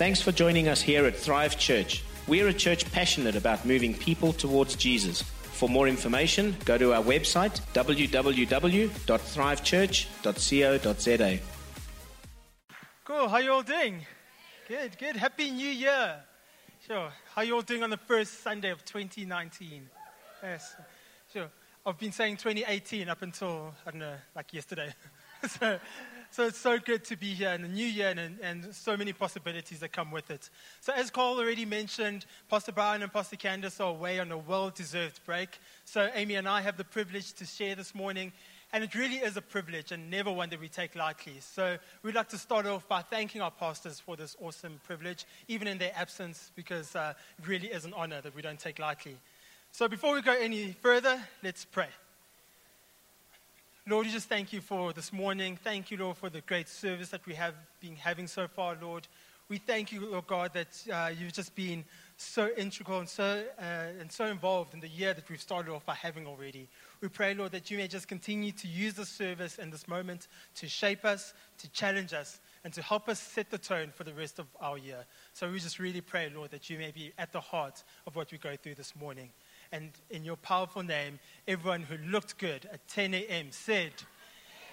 Thanks for joining us here at Thrive Church. We're a church passionate about moving people towards Jesus. For more information, go to our website www.thrivechurch.co.za. Cool. How you all doing? Good, good. Happy New Year. Sure. How you all doing on the first Sunday of 2019? Yes. Sure. I've been saying 2018 up until, I don't know, like yesterday. so, so it's so good to be here in the new year and, and so many possibilities that come with it. So as Carl already mentioned, Pastor Brian and Pastor Candace are away on a well-deserved break. So Amy and I have the privilege to share this morning. And it really is a privilege and never one that we take lightly. So we'd like to start off by thanking our pastors for this awesome privilege, even in their absence, because uh, it really is an honor that we don't take lightly. So before we go any further, let's pray. Lord, we just thank you for this morning. Thank you, Lord, for the great service that we have been having so far, Lord. We thank you, Lord God, that uh, you've just been so integral and so, uh, and so involved in the year that we've started off by having already. We pray, Lord, that you may just continue to use this service and this moment to shape us, to challenge us, and to help us set the tone for the rest of our year. So we just really pray, Lord, that you may be at the heart of what we go through this morning. And in your powerful name, everyone who looked good at 10 a.m. said,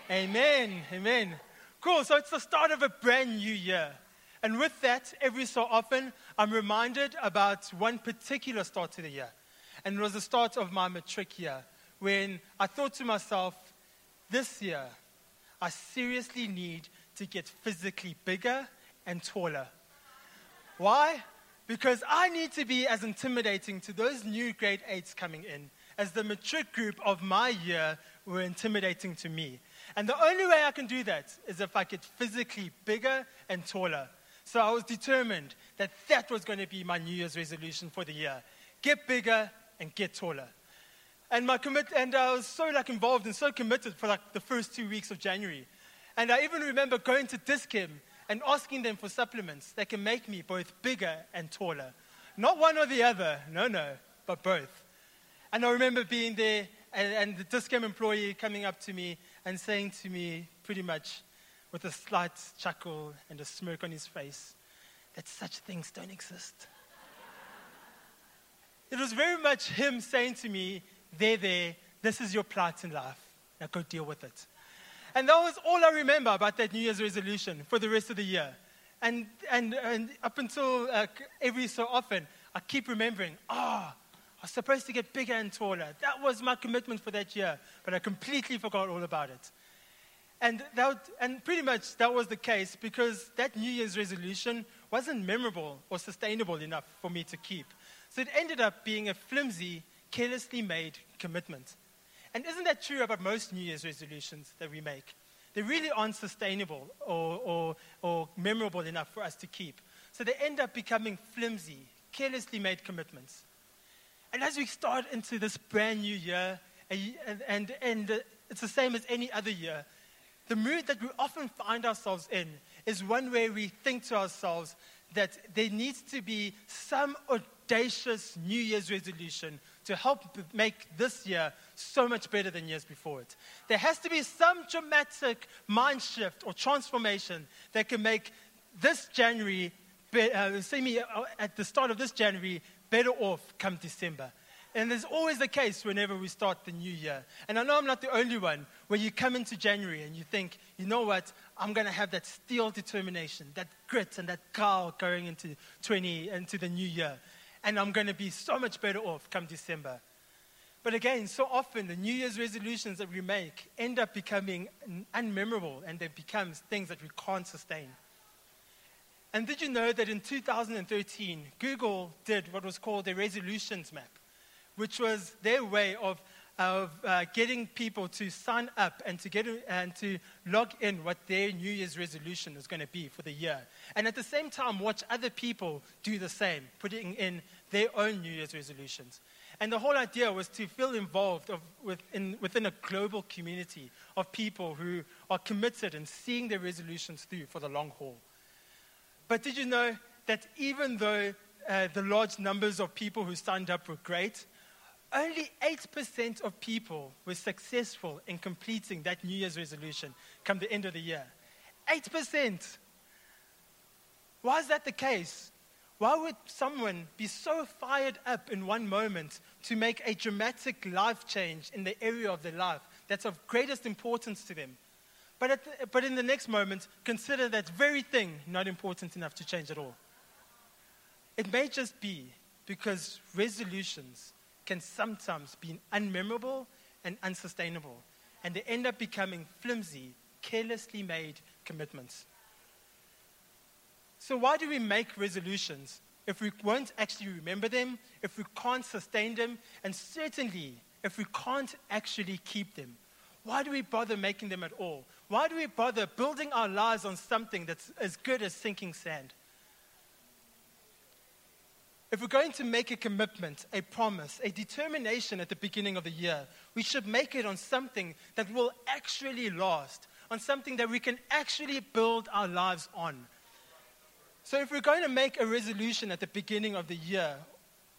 Amen. Amen. Cool. So it's the start of a brand new year. And with that, every so often, I'm reminded about one particular start to the year. And it was the start of my matric year when I thought to myself, this year, I seriously need to get physically bigger and taller. Why? Because I need to be as intimidating to those new grade eights coming in as the matric group of my year were intimidating to me. And the only way I can do that is if I get physically bigger and taller. So I was determined that that was going to be my New Year's resolution for the year. Get bigger and get taller. And my commit, and I was so like involved and so committed for like the first two weeks of January. And I even remember going to Dis-Chem and asking them for supplements that can make me both bigger and taller. Not one or the other, no, no, but both. And I remember being there and, and the Dis-Chem employee coming up to me and saying to me, pretty much with a slight chuckle and a smirk on his face, that such things don't exist. it was very much him saying to me, there, there, this is your plight in life. Now go deal with it. And that was all I remember about that New Year's resolution for the rest of the year. And, and, and up until uh, every so often, I keep remembering, ah, oh, I was supposed to get bigger and taller. That was my commitment for that year, but I completely forgot all about it. And, that, and pretty much that was the case because that New Year's resolution wasn't memorable or sustainable enough for me to keep. So it ended up being a flimsy, carelessly made commitment. And isn't that true about most New Year's resolutions that we make? They really aren't sustainable or, or, or memorable enough for us to keep. So they end up becoming flimsy, carelessly made commitments. And as we start into this brand new year, and, and, and it's the same as any other year, the mood that we often find ourselves in is one where we think to ourselves that there needs to be some audacious New Year's resolution to help make this year so much better than years before it. There has to be some dramatic mind shift or transformation that can make this January, uh, see me uh, at the start of this January, better off come December. And there's always the case whenever we start the new year. And I know I'm not the only one where you come into January and you think, you know what, I'm going to have that steel determination, that grit and that cow going into 20, into the new year. And I'm going to be so much better off come December. But again, so often the New Year's resolutions that we make end up becoming unmemorable and they become things that we can't sustain. And did you know that in 2013, Google did what was called a resolutions map? which was their way of, of uh, getting people to sign up and to, get, and to log in what their New Year's resolution is going to be for the year. And at the same time, watch other people do the same, putting in their own New Year's resolutions. And the whole idea was to feel involved of, within, within a global community of people who are committed and seeing their resolutions through for the long haul. But did you know that even though uh, the large numbers of people who signed up were great, only 8% of people were successful in completing that New Year's resolution come the end of the year. 8%. Why is that the case? Why would someone be so fired up in one moment to make a dramatic life change in the area of their life that's of greatest importance to them? But, the, but in the next moment, consider that very thing not important enough to change at all. It may just be because resolutions can sometimes be unmemorable and unsustainable, and they end up becoming flimsy, carelessly made commitments. So, why do we make resolutions if we won't actually remember them, if we can't sustain them, and certainly if we can't actually keep them? Why do we bother making them at all? Why do we bother building our lives on something that's as good as sinking sand? If we're going to make a commitment, a promise, a determination at the beginning of the year, we should make it on something that will actually last, on something that we can actually build our lives on. So if we're going to make a resolution at the beginning of the year,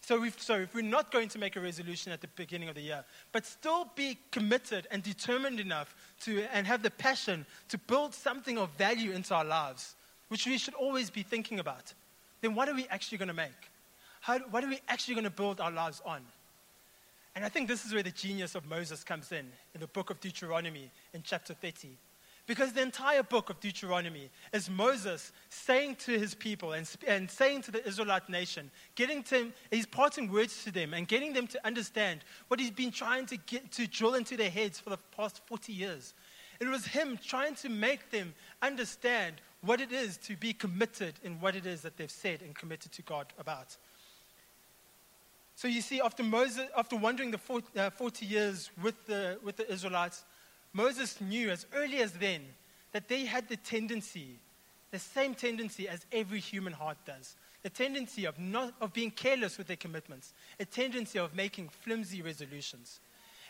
so, if, so if we're not going to make a resolution at the beginning of the year, but still be committed and determined enough to, and have the passion to build something of value into our lives, which we should always be thinking about, then what are we actually going to make? How, what are we actually going to build our lives on? And I think this is where the genius of Moses comes in, in the book of Deuteronomy in chapter 30. Because the entire book of Deuteronomy is Moses saying to his people and, and saying to the Israelite nation, getting to him, he's parting words to them and getting them to understand what he's been trying to get to drill into their heads for the past 40 years. It was him trying to make them understand what it is to be committed in what it is that they've said and committed to God about. So you see, after Moses, after wandering the 40, uh, 40 years with the, with the Israelites, Moses knew as early as then that they had the tendency, the same tendency as every human heart does, the tendency of, not, of being careless with their commitments, a tendency of making flimsy resolutions.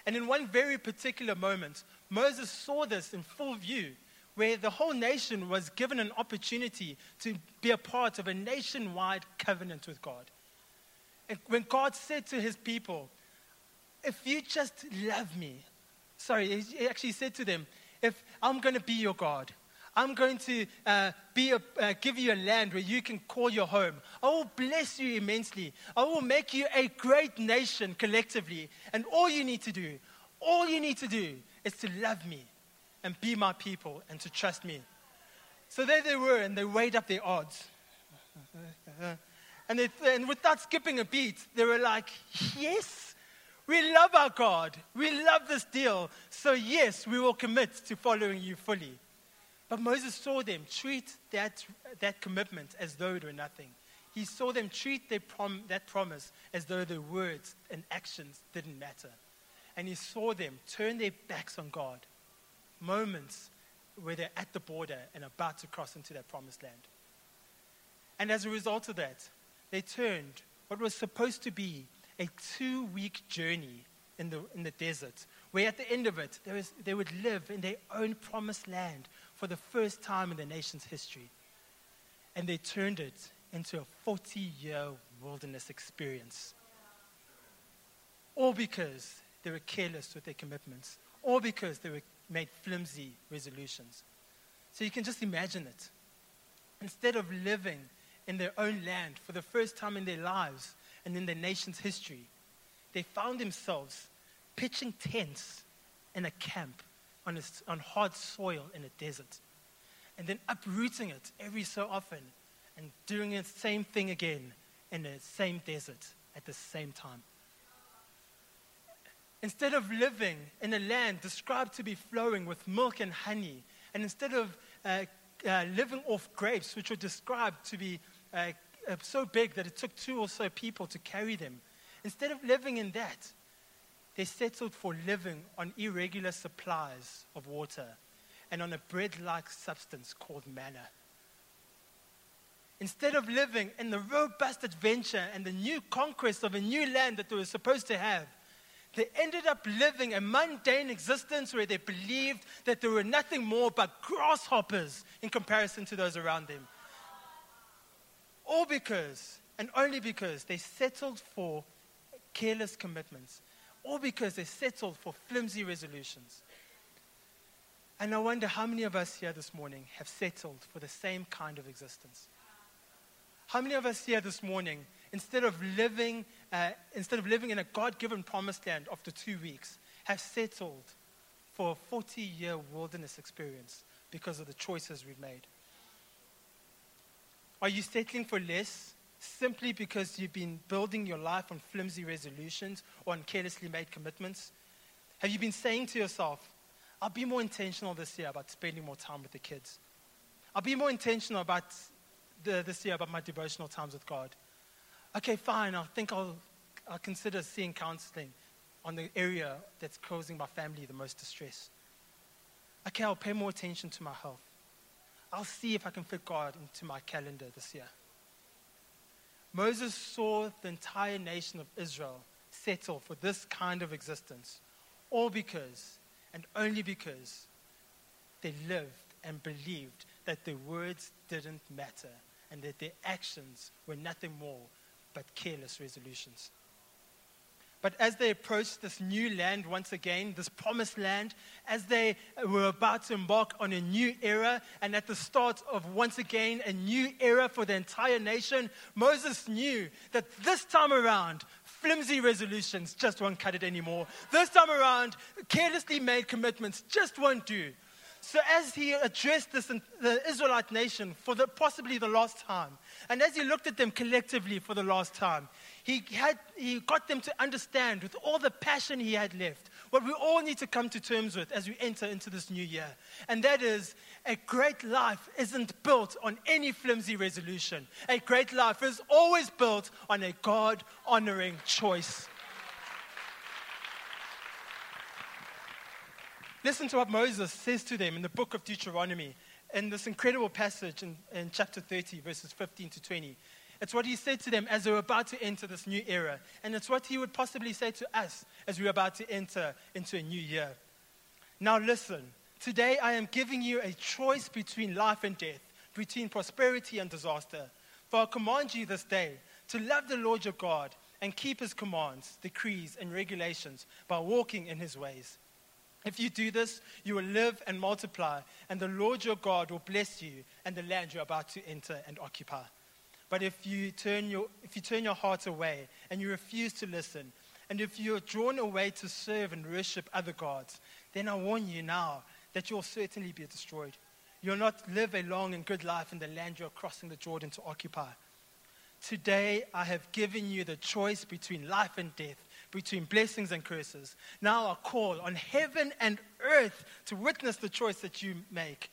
And in one very particular moment, Moses saw this in full view, where the whole nation was given an opportunity to be a part of a nationwide covenant with God. When God said to his people, If you just love me, sorry, he actually said to them, if I'm going to be your God, I'm going to uh, be a, uh, give you a land where you can call your home. I will bless you immensely. I will make you a great nation collectively. And all you need to do, all you need to do is to love me and be my people and to trust me. So there they were, and they weighed up their odds. And, they, and without skipping a beat, they were like, Yes, we love our God. We love this deal. So, yes, we will commit to following you fully. But Moses saw them treat that, that commitment as though it were nothing. He saw them treat prom- that promise as though their words and actions didn't matter. And he saw them turn their backs on God. Moments where they're at the border and about to cross into that promised land. And as a result of that, they turned what was supposed to be a two week journey in the, in the desert, where at the end of it, was, they would live in their own promised land for the first time in the nation's history. And they turned it into a 40 year wilderness experience. All because they were careless with their commitments, all because they were made flimsy resolutions. So you can just imagine it. Instead of living in their own land for the first time in their lives, and in their nation's history, they found themselves pitching tents in a camp on, a, on hard soil in a desert, and then uprooting it every so often and doing the same thing again in the same desert at the same time. Instead of living in a land described to be flowing with milk and honey, and instead of uh, uh, living off grapes, which were described to be uh, uh, so big that it took two or so people to carry them. Instead of living in that, they settled for living on irregular supplies of water and on a bread like substance called manna. Instead of living in the robust adventure and the new conquest of a new land that they were supposed to have, they ended up living a mundane existence where they believed that there were nothing more but grasshoppers in comparison to those around them. All because, and only because, they settled for careless commitments. All because they settled for flimsy resolutions. And I wonder how many of us here this morning have settled for the same kind of existence. How many of us here this morning, instead of living, uh, instead of living in a God-given promised land after two weeks, have settled for a 40-year wilderness experience because of the choices we've made? Are you settling for less simply because you've been building your life on flimsy resolutions or on carelessly made commitments? Have you been saying to yourself, I'll be more intentional this year about spending more time with the kids? I'll be more intentional about the, this year about my devotional times with God. Okay, fine. I think I'll, I'll consider seeing counseling on the area that's causing my family the most distress. Okay, I'll pay more attention to my health. I'll see if I can fit God into my calendar this year. Moses saw the entire nation of Israel settle for this kind of existence, all because and only because they lived and believed that their words didn't matter and that their actions were nothing more but careless resolutions. But as they approached this new land once again, this promised land, as they were about to embark on a new era, and at the start of once again a new era for the entire nation, Moses knew that this time around, flimsy resolutions just won't cut it anymore. This time around, carelessly made commitments just won't do. So, as he addressed this, the Israelite nation for the, possibly the last time, and as he looked at them collectively for the last time, he, had, he got them to understand with all the passion he had left what we all need to come to terms with as we enter into this new year. And that is a great life isn't built on any flimsy resolution. A great life is always built on a God honoring choice. Listen to what Moses says to them in the book of Deuteronomy, in this incredible passage in, in chapter 30, verses 15 to 20. It's what he said to them as they were about to enter this new era. And it's what he would possibly say to us as we're about to enter into a new year. Now, listen. Today, I am giving you a choice between life and death, between prosperity and disaster. For I command you this day to love the Lord your God and keep his commands, decrees, and regulations by walking in his ways. If you do this, you will live and multiply, and the Lord your God will bless you and the land you're about to enter and occupy. But if you turn your, if you turn your heart away and you refuse to listen, and if you're drawn away to serve and worship other gods, then I warn you now that you'll certainly be destroyed. You'll not live a long and good life in the land you're crossing the Jordan to occupy. Today, I have given you the choice between life and death, between blessings and curses. Now I call on heaven and earth to witness the choice that you make.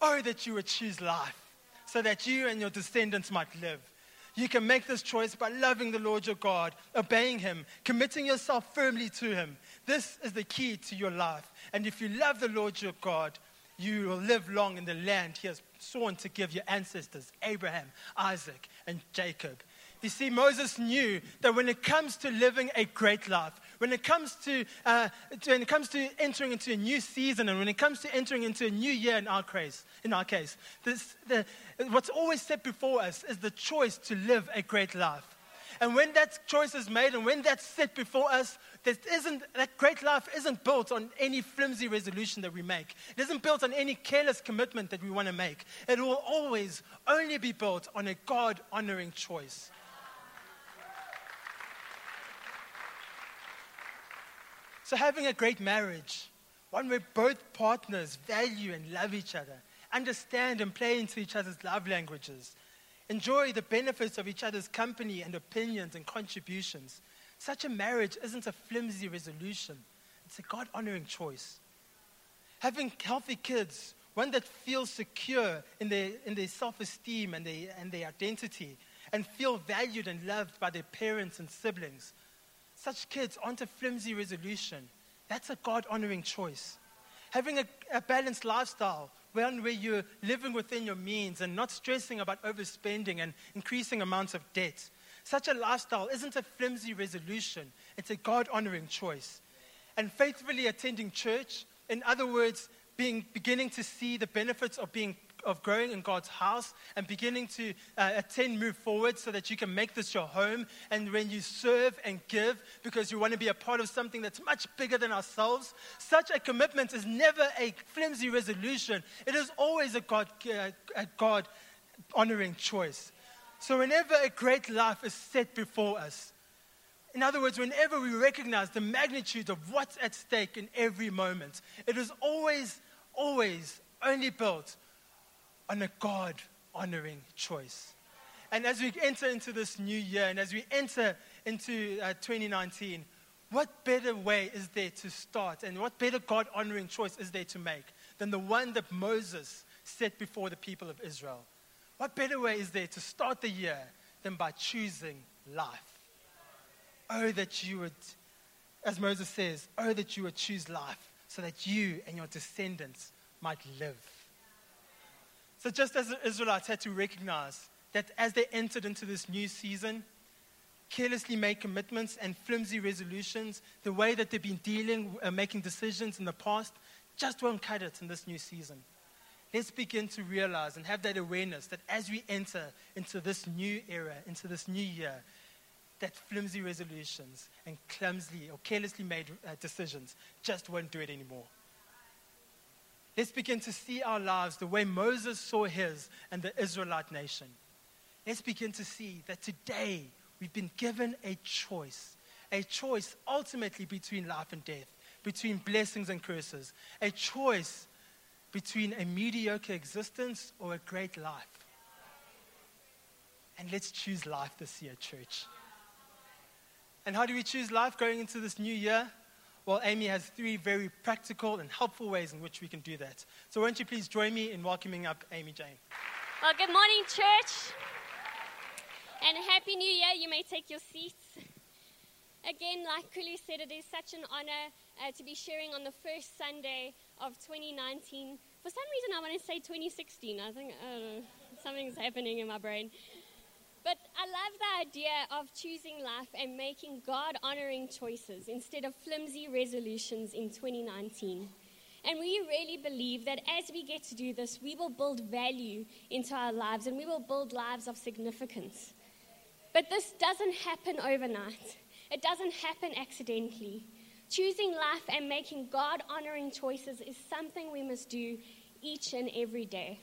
Oh, that you would choose life so that you and your descendants might live. You can make this choice by loving the Lord your God, obeying Him, committing yourself firmly to Him. This is the key to your life. And if you love the Lord your God, you will live long in the land He has sworn to give your ancestors, Abraham, Isaac, and Jacob. You see, Moses knew that when it comes to living a great life, when it comes to, uh, to, when it comes to entering into a new season, and when it comes to entering into a new year in our case, in our case, this, the, what's always set before us is the choice to live a great life. And when that choice is made, and when that's set before us, that isn't that great life isn't built on any flimsy resolution that we make. It isn't built on any careless commitment that we want to make. It will always only be built on a God honoring choice. So, having a great marriage, one where both partners value and love each other, understand and play into each other's love languages, enjoy the benefits of each other's company and opinions and contributions. Such a marriage isn't a flimsy resolution, it's a God honoring choice. Having healthy kids, one that feels secure in their, in their self esteem and their, and their identity, and feel valued and loved by their parents and siblings such kids aren't a flimsy resolution. That's a God honoring choice. Having a, a, balanced lifestyle, one where you're living within your means and not stressing about overspending and increasing amounts of debt. Such a lifestyle isn't a flimsy resolution, it's a God honoring choice. And faithfully attending church, in other words, being, beginning to see the benefits of being of growing in God's house and beginning to uh, attend, move forward so that you can make this your home. And when you serve and give because you want to be a part of something that's much bigger than ourselves, such a commitment is never a flimsy resolution. It is always a God, uh, a God honoring choice. So, whenever a great life is set before us, in other words, whenever we recognize the magnitude of what's at stake in every moment, it is always, always only built on a God honoring choice. And as we enter into this new year and as we enter into uh, 2019, what better way is there to start and what better God honoring choice is there to make than the one that Moses set before the people of Israel? What better way is there to start the year than by choosing life? Oh, that you would, as Moses says, oh, that you would choose life so that you and your descendants might live. So, just as the Israelites had to recognize that as they entered into this new season, carelessly made commitments and flimsy resolutions, the way that they've been dealing, uh, making decisions in the past, just won't cut it in this new season. Let's begin to realize and have that awareness that as we enter into this new era, into this new year, that flimsy resolutions and clumsily or carelessly made uh, decisions just won't do it anymore. Let's begin to see our lives the way Moses saw his and the Israelite nation. Let's begin to see that today we've been given a choice, a choice ultimately between life and death, between blessings and curses, a choice between a mediocre existence or a great life. And let's choose life this year, church. And how do we choose life going into this new year? Well, Amy has three very practical and helpful ways in which we can do that. So, won't you please join me in welcoming up Amy Jane? Well, good morning, church. And Happy New Year. You may take your seats. Again, like Kulu said, it is such an honor uh, to be sharing on the first Sunday of 2019. For some reason, I want to say 2016. I think uh, something's happening in my brain. But I love the idea of choosing life and making God honoring choices instead of flimsy resolutions in 2019. And we really believe that as we get to do this, we will build value into our lives and we will build lives of significance. But this doesn't happen overnight, it doesn't happen accidentally. Choosing life and making God honoring choices is something we must do each and every day.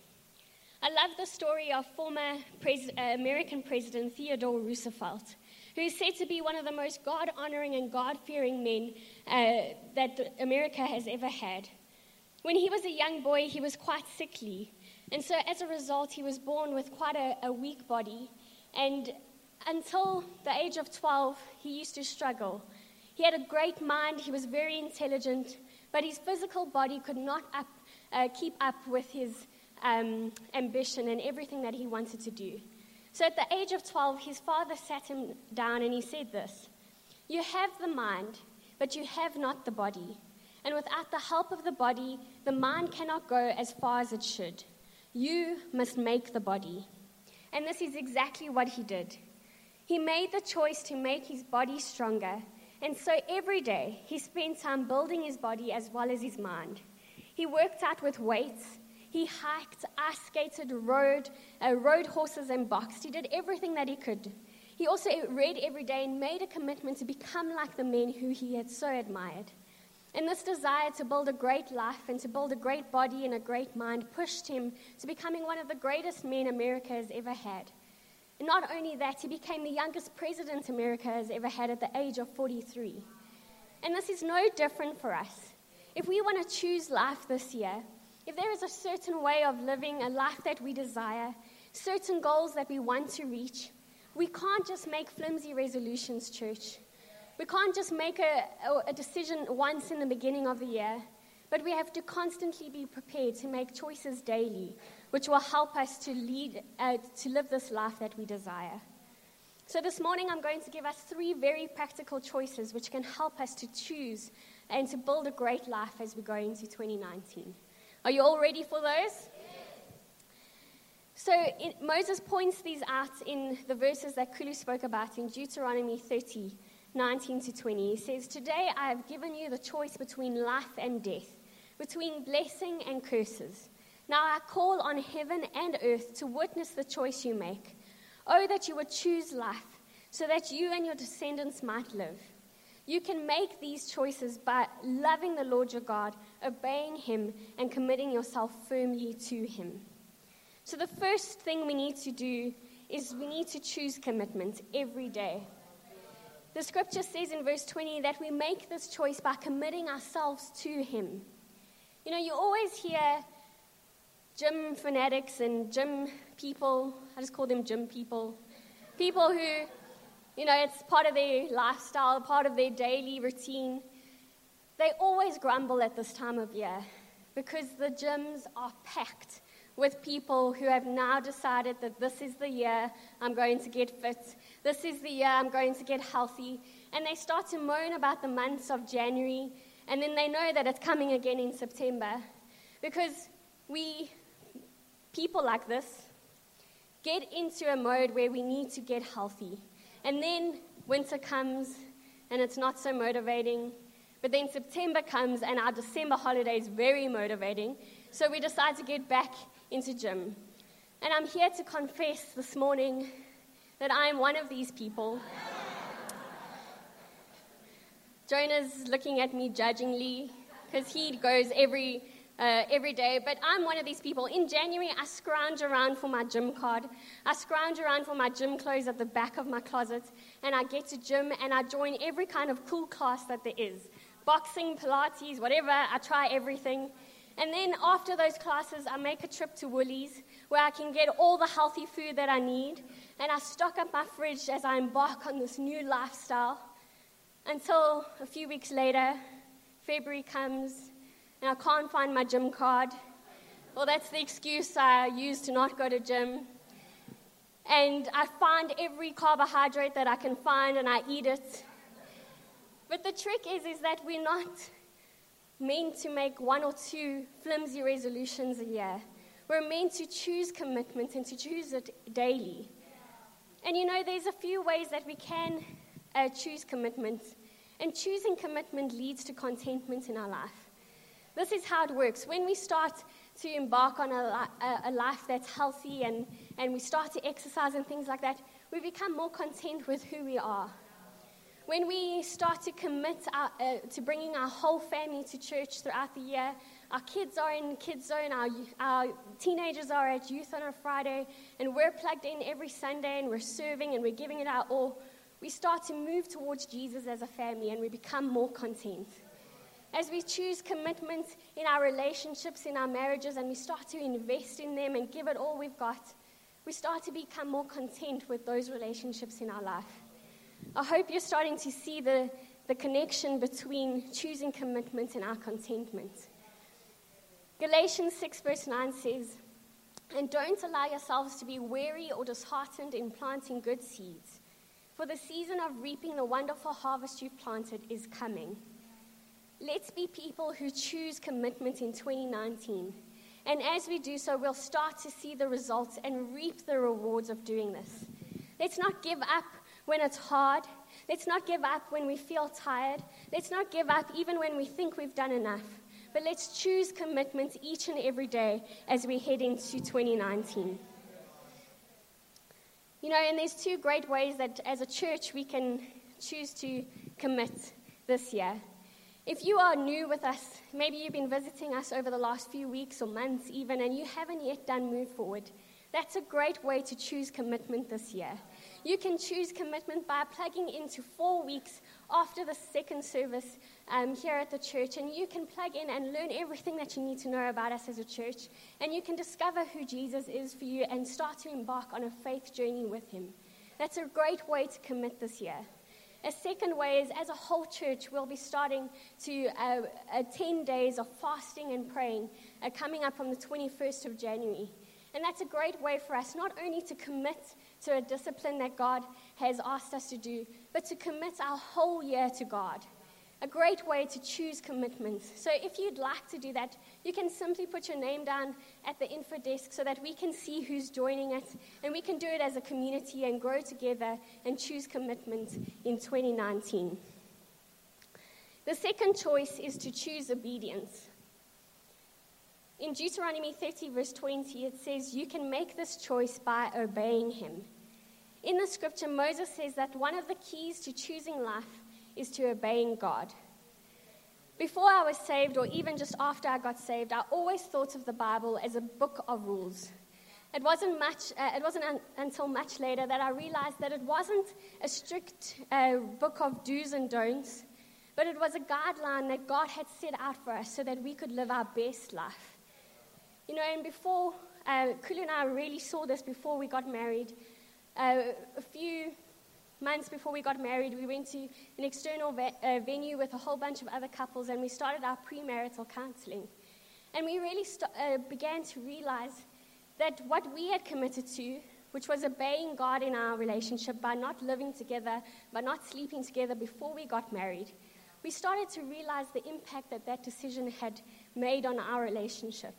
I love the story of former pres- uh, American President Theodore Roosevelt, who is said to be one of the most God honoring and God fearing men uh, that America has ever had. When he was a young boy, he was quite sickly. And so, as a result, he was born with quite a, a weak body. And until the age of 12, he used to struggle. He had a great mind, he was very intelligent, but his physical body could not up, uh, keep up with his um, ambition and everything that he wanted to do. So at the age of 12, his father sat him down and he said this You have the mind, but you have not the body. And without the help of the body, the mind cannot go as far as it should. You must make the body. And this is exactly what he did. He made the choice to make his body stronger. And so every day, he spent time building his body as well as his mind. He worked out with weights he hiked, ice skated, rode, uh, rode horses, and boxed. He did everything that he could. He also read every day and made a commitment to become like the men who he had so admired. And this desire to build a great life and to build a great body and a great mind pushed him to becoming one of the greatest men America has ever had. And not only that, he became the youngest president America has ever had at the age of 43. And this is no different for us. If we want to choose life this year, if there is a certain way of living, a life that we desire, certain goals that we want to reach, we can't just make flimsy resolutions, church. We can't just make a, a, decision once in the beginning of the year, but we have to constantly be prepared to make choices daily, which will help us to lead, uh, to live this life that we desire. So this morning, I'm going to give us three very practical choices which can help us to choose and to build a great life as we go into 2019. Are you all ready for those? So it, Moses points these out in the verses that Kulu spoke about in Deuteronomy 30, 19 to 20. He says, Today I have given you the choice between life and death, between blessing and curses. Now I call on heaven and earth to witness the choice you make. Oh, that you would choose life, so that you and your descendants might live. You can make these choices by loving the Lord your God, obeying Him, and committing yourself firmly to Him. So, the first thing we need to do is we need to choose commitment every day. The scripture says in verse 20 that we make this choice by committing ourselves to Him. You know, you always hear gym fanatics and gym people, I just call them gym people, people who, you know, it's part of their lifestyle, part of their daily routine. They always grumble at this time of year because the gyms are packed with people who have now decided that this is the year I'm going to get fit, this is the year I'm going to get healthy, and they start to moan about the months of January, and then they know that it's coming again in September. Because we, people like this, get into a mode where we need to get healthy. And then winter comes, and it's not so motivating. But then September comes, and our December holiday is very motivating. So we decide to get back into gym. And I'm here to confess this morning that I am one of these people. Jonah's looking at me judgingly because he goes every, uh, every day, but I'm one of these people. In January, I scrounge around for my gym card. I scrounge around for my gym clothes at the back of my closet, and I get to gym and I join every kind of cool class that there is boxing, Pilates, whatever. I try everything. And then after those classes, I make a trip to Woolies where I can get all the healthy food that I need. And I stock up my fridge as I embark on this new lifestyle. Until a few weeks later, February comes and I can't find my gym card. Well, that's the excuse I use to not go to gym. And I find every carbohydrate that I can find and I eat it. But the trick is, is that we're not meant to make one or two flimsy resolutions a year. We're meant to choose commitment and to choose it daily. And you know, there's a few ways that we can uh, choose commitment. And choosing commitment leads to contentment in our life. This is how it works. When we start to embark on a, a, a life that's healthy and, and we start to exercise and things like that, we become more content with who we are. When we start to commit our, uh, to bringing our whole family to church throughout the year, our kids are in kids zone, our, our teenagers are at youth on a Friday, and we're plugged in every Sunday and we're serving and we're giving it our all, we start to move towards Jesus as a family and we become more content. As we choose commitment in our relationships, in our marriages, and we start to invest in them and give it all we've got, we start to become more content with those relationships in our life. I hope you're starting to see the, the connection between choosing commitment and our contentment. Galatians 6, verse 9 says, And don't allow yourselves to be weary or disheartened in planting good seeds, for the season of reaping the wonderful harvest you've planted is coming. Let's be people who choose commitment in 2019. And as we do so, we'll start to see the results and reap the rewards of doing this. Let's not give up when it's hard. Let's not give up when we feel tired. Let's not give up even when we think we've done enough. But let's choose commitment each and every day as we head into 2019. You know, and there's two great ways that as a church we can choose to commit this year. If you are new with us, maybe you've been visiting us over the last few weeks or months even, and you haven't yet done Move Forward, that's a great way to choose commitment this year. You can choose commitment by plugging into four weeks after the second service um, here at the church, and you can plug in and learn everything that you need to know about us as a church, and you can discover who Jesus is for you and start to embark on a faith journey with him. That's a great way to commit this year. A second way is, as a whole church, we'll be starting to uh, uh, 10 days of fasting and praying uh, coming up on the 21st of January. And that's a great way for us not only to commit to a discipline that God has asked us to do, but to commit our whole year to God. A great way to choose commitment. So, if you'd like to do that, you can simply put your name down at the info desk so that we can see who's joining it and we can do it as a community and grow together and choose commitment in 2019. The second choice is to choose obedience. In Deuteronomy 30, verse 20, it says, You can make this choice by obeying him. In the scripture, Moses says that one of the keys to choosing life is to obeying God. Before I was saved, or even just after I got saved, I always thought of the Bible as a book of rules. it wasn't much. Uh, it wasn't un- until much later that I realized that it wasn't a strict uh, book of do's and don'ts, but it was a guideline that God had set out for us so that we could live our best life. You know, and before uh, Kulu and I really saw this before we got married. Uh, a few months before we got married, we went to an external ve- uh, venue with a whole bunch of other couples, and we started our premarital counseling. And we really st- uh, began to realize that what we had committed to, which was obeying God in our relationship by not living together, by not sleeping together before we got married, we started to realize the impact that that decision had made on our relationship.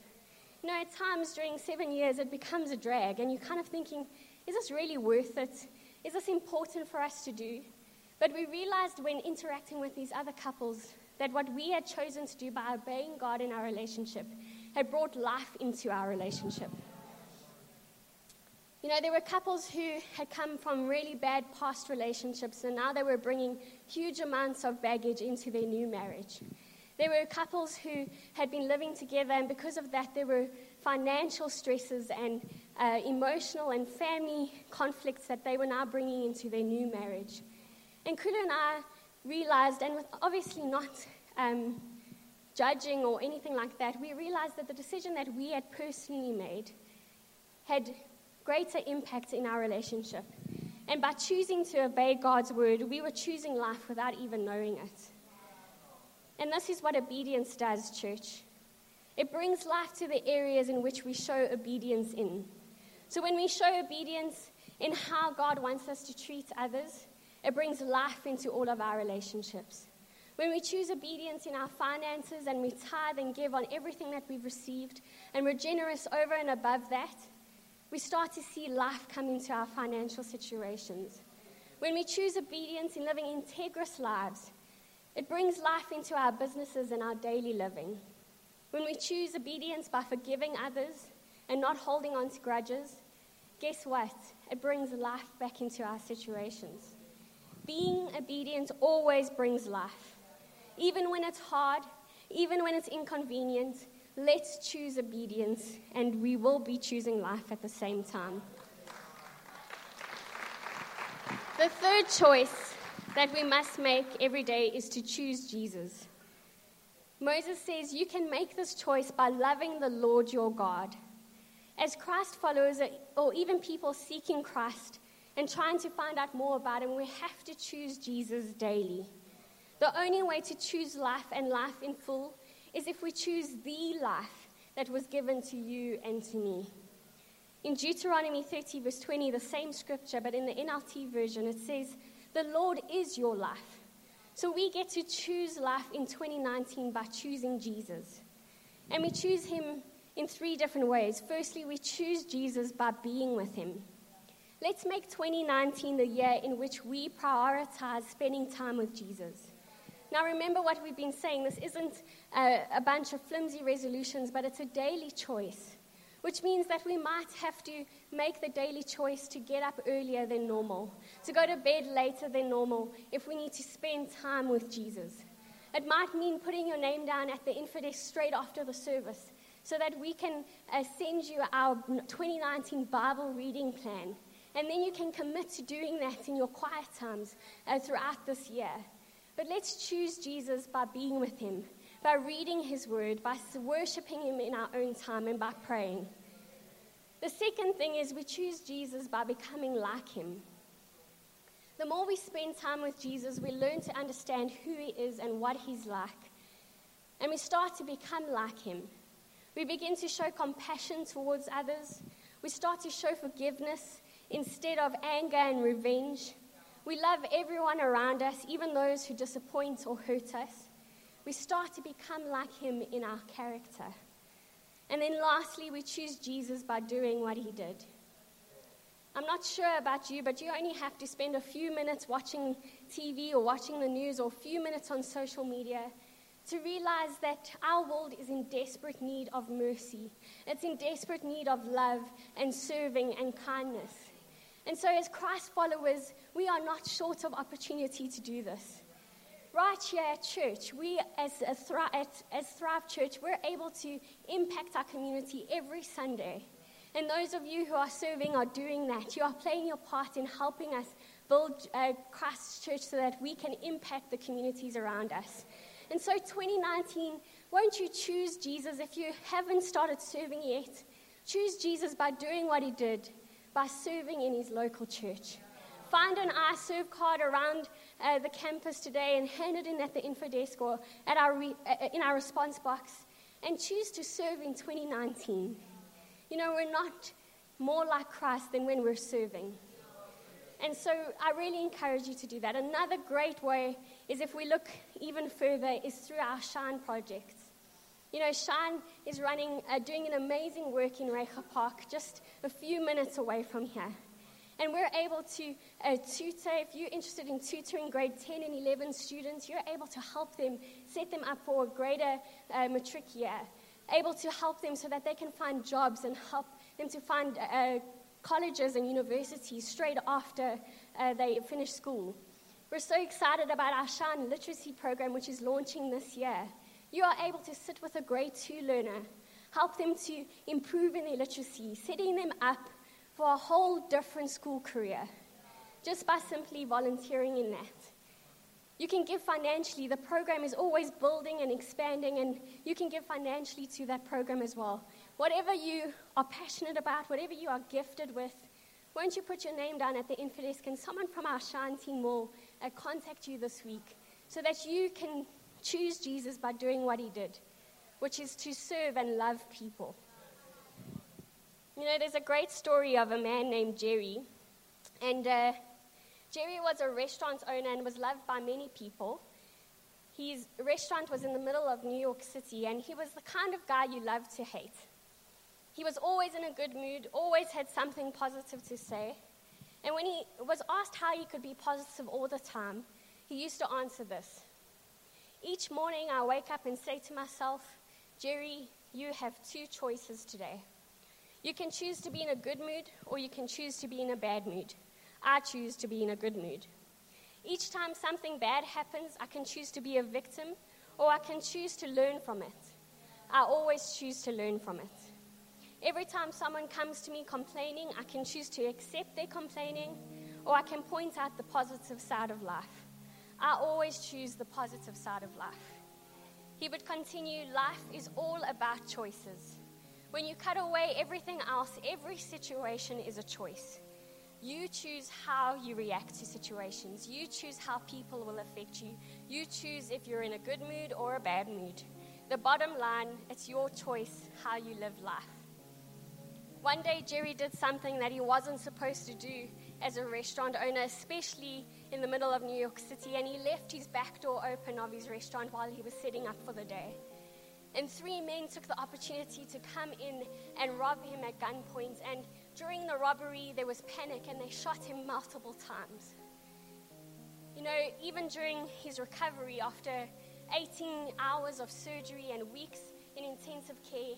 You know, at times during seven years, it becomes a drag, and you're kind of thinking, is this really worth it? Is this important for us to do? But we realized when interacting with these other couples that what we had chosen to do by obeying God in our relationship had brought life into our relationship. You know, there were couples who had come from really bad past relationships, and now they were bringing huge amounts of baggage into their new marriage. There were couples who had been living together, and because of that, there were financial stresses and uh, emotional and family conflicts that they were now bringing into their new marriage. And Kulu and I realized, and with obviously not um, judging or anything like that, we realized that the decision that we had personally made had greater impact in our relationship. And by choosing to obey God's word, we were choosing life without even knowing it. And this is what obedience does, church. It brings life to the areas in which we show obedience in. So when we show obedience in how God wants us to treat others, it brings life into all of our relationships. When we choose obedience in our finances and we tithe and give on everything that we've received, and we're generous over and above that, we start to see life come into our financial situations. When we choose obedience in living integrous lives, it brings life into our businesses and our daily living. When we choose obedience by forgiving others and not holding on to grudges, guess what? It brings life back into our situations. Being obedient always brings life. Even when it's hard, even when it's inconvenient, let's choose obedience and we will be choosing life at the same time. The third choice that we must make every day is to choose Jesus. Moses says you can make this choice by loving the Lord your God. As Christ followers, uh, or even people seeking Christ and trying to find out more about Him, we have to choose Jesus daily. The only way to choose life and life in full is if we choose the life that was given to you and to me. In Deuteronomy 30, verse 20, the same scripture, but in the NLT version, it says, The Lord is your life. So we get to choose life in 2019 by choosing Jesus. And we choose him in three different ways. Firstly, we choose Jesus by being with him. Let's make 2019 the year in which we prioritize spending time with Jesus. Now, remember what we've been saying. This isn't a, a bunch of flimsy resolutions, but it's a daily choice, which means that we might have to make the daily choice to get up earlier than normal, to go to bed later than normal if we need to spend time with Jesus. It might mean putting your name down at the info desk straight after the service so that we can uh, send you our 2019 Bible reading plan. And then you can commit to doing that in your quiet times uh, throughout this year. But let's choose Jesus by being with him, by reading his word, by worshiping him in our own time, and by praying. The second thing is we choose Jesus by becoming like him. The more we spend time with Jesus, we learn to understand who he is and what he's like. And we start to become like him. We begin to show compassion towards others. We start to show forgiveness instead of anger and revenge. We love everyone around us, even those who disappoint or hurt us. We start to become like him in our character. And then lastly, we choose Jesus by doing what he did. I'm not sure about you, but you only have to spend a few minutes watching TV or watching the news or a few minutes on social media to realize that our world is in desperate need of mercy. It's in desperate need of love and serving and kindness. And so, as Christ followers, we are not short of opportunity to do this. Right here at church, we as, Thrive, as Thrive Church, we're able to impact our community every Sunday And those of you who are serving are doing that. You are playing your part in helping us build uh, Christ's church so that we can impact the communities around us. And so, 2019, won't you choose Jesus if you haven't started serving yet? Choose Jesus by doing what he did, by serving in his local church. Find an I serve card around uh, the campus today and hand it in at the info desk or at our re- uh, in our response box and choose to serve in 2019. You know, we're not more like Christ than when we're serving. And so I really encourage you to do that. Another great way is if we look even further, is through our Shine projects. You know, Shine is running, uh, doing an amazing work in Reiger Park, just a few minutes away from here. And we're able to uh, tutor, if you're interested in tutoring grade 10 and 11 students, you're able to help them, set them up for a greater uh, matric year, able to help them so that they can find jobs and help them to find uh, colleges and universities straight after uh, they finish school. We're so excited about our Shine Literacy program, which is launching this year. You are able to sit with a grade two learner, help them to improve in their literacy, setting them up for a whole different school career just by simply volunteering in that. You can give financially. The program is always building and expanding, and you can give financially to that program as well. Whatever you are passionate about, whatever you are gifted with, won't you put your name down at the info desk and someone from our Shine team will uh, contact you this week so that you can choose Jesus by doing what he did, which is to serve and love people. You know, there's a great story of a man named Jerry, and uh, Jerry was a restaurant owner and was loved by many people. His restaurant was in the middle of New York City, and he was the kind of guy you love to hate. He was always in a good mood, always had something positive to say. And when he was asked how he could be positive all the time, he used to answer this Each morning I wake up and say to myself, Jerry, you have two choices today. You can choose to be in a good mood, or you can choose to be in a bad mood. I choose to be in a good mood. Each time something bad happens, I can choose to be a victim, or I can choose to learn from it. I always choose to learn from it. Every time someone comes to me complaining, I can choose to accept their complaining, or I can point out the positive side of life. I always choose the positive side of life. He would continue life is all about choices. When you cut away everything else, every situation is a choice. You choose how you react to situations. You choose how people will affect you. You choose if you're in a good mood or a bad mood. The bottom line, it's your choice how you live life. One day, Jerry did something that he wasn't supposed to do as a restaurant owner, especially in the middle of New York City, and he left his back door open of his restaurant while he was setting up for the day. And three men took the opportunity to come in and rob him at gunpoint. And during the robbery, there was panic and they shot him multiple times. You know, even during his recovery, after 18 hours of surgery and weeks in intensive care,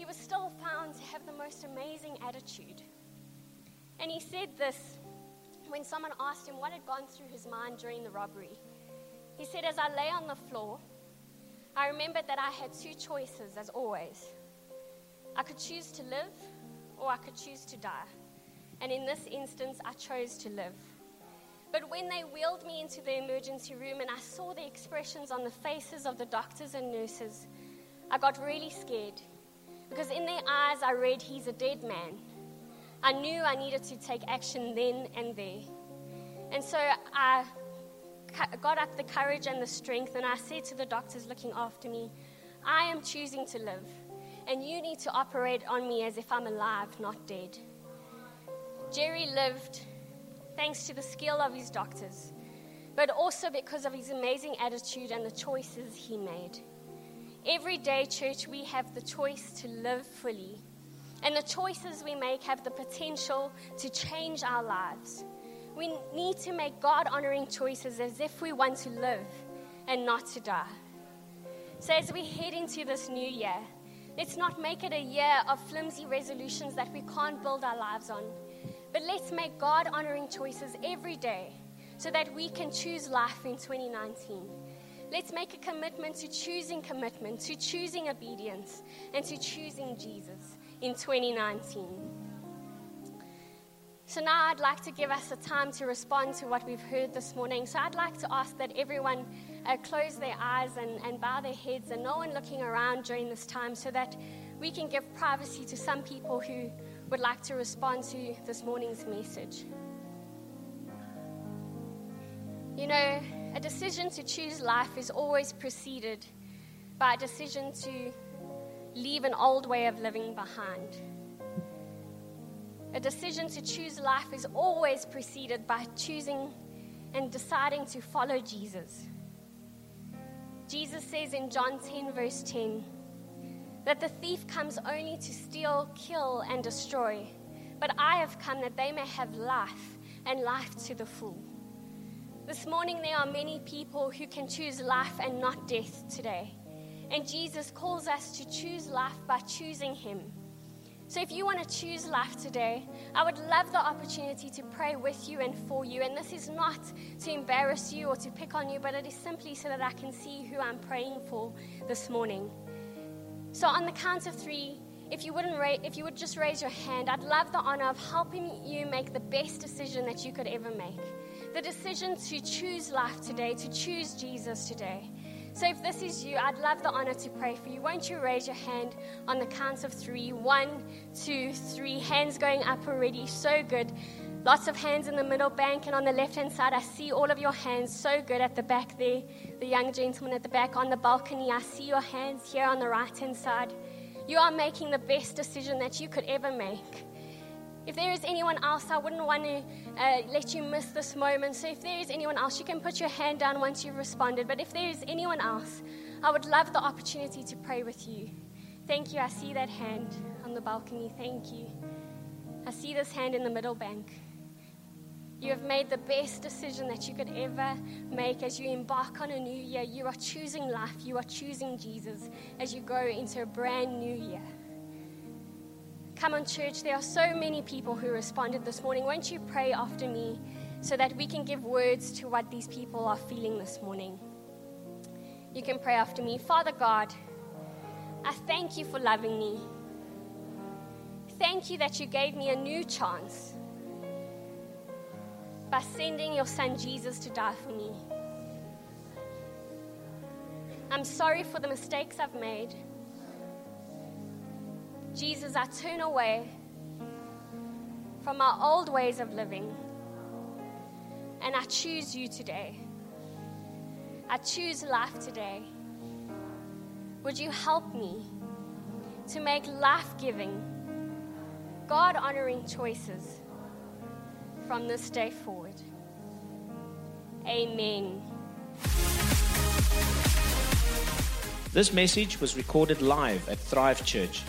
he was still found to have the most amazing attitude. And he said this when someone asked him what had gone through his mind during the robbery. He said, As I lay on the floor, I remembered that I had two choices, as always. I could choose to live or I could choose to die. And in this instance, I chose to live. But when they wheeled me into the emergency room and I saw the expressions on the faces of the doctors and nurses, I got really scared because in their eyes I read, He's a dead man. I knew I needed to take action then and there. And so I got up the courage and the strength, and I said to the doctors looking after me, I am choosing to live, and you need to operate on me as if I'm alive, not dead. Jerry lived thanks to the skill of his doctors, but also because of his amazing attitude and the choices he made. Every day, church, we have the choice to live fully. And the choices we make have the potential to change our lives. We need to make God honoring choices as if we want to live and not to die. So, as we head into this new year, let's not make it a year of flimsy resolutions that we can't build our lives on, but let's make God honoring choices every day so that we can choose life in 2019. Let's make a commitment to choosing commitment, to choosing obedience, and to choosing Jesus in 2019. So now I'd like to give us a time to respond to what we've heard this morning. So I'd like to ask that everyone uh, close their eyes and, and bow their heads and no one looking around during this time so that we can give privacy to some people who would like to respond to this morning's message. You know, a decision to choose life is always preceded by a decision to leave an old way of living behind. A decision to choose life is always preceded by choosing and deciding to follow Jesus. Jesus says in John 10, verse 10, that the thief comes only to steal, kill, and destroy. But I have come that they may have life and life to the full. This morning, there are many people who can choose life and not death today. And Jesus calls us to choose life by choosing Him. So, if you want to choose life today, I would love the opportunity to pray with you and for you. And this is not to embarrass you or to pick on you, but it is simply so that I can see who I'm praying for this morning. So, on the count of three, if you wouldn't ra- if you would just raise your hand, I'd love the honor of helping you make the best decision that you could ever make. The decision to choose life today, to choose Jesus today. So if this is you, I'd love the honor to pray for you. Won't you raise your hand on the count of three? One, two, three. Hands going up already. So good. Lots of hands in the middle bank and on the left hand side. I see all of your hands. So good at the back there. The young gentleman at the back on the balcony. I see your hands here on the right hand side. You are making the best decision that you could ever make. If there is anyone else, I wouldn't want to uh, let you miss this moment. So if there is anyone else, you can put your hand down once you've responded. But if there is anyone else, I would love the opportunity to pray with you. Thank you. I see that hand on the balcony. Thank you. I see this hand in the middle bank. You have made the best decision that you could ever make as you embark on a new year. You are choosing life. You are choosing Jesus as you go into a brand new year. Come on, church. There are so many people who responded this morning. Won't you pray after me so that we can give words to what these people are feeling this morning? You can pray after me. Father God, I thank you for loving me. Thank you that you gave me a new chance by sending your son Jesus to die for me. I'm sorry for the mistakes I've made. Jesus, I turn away from my old ways of living and I choose you today. I choose life today. Would you help me to make life giving, God honoring choices from this day forward? Amen. This message was recorded live at Thrive Church.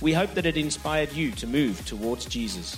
We hope that it inspired you to move towards Jesus.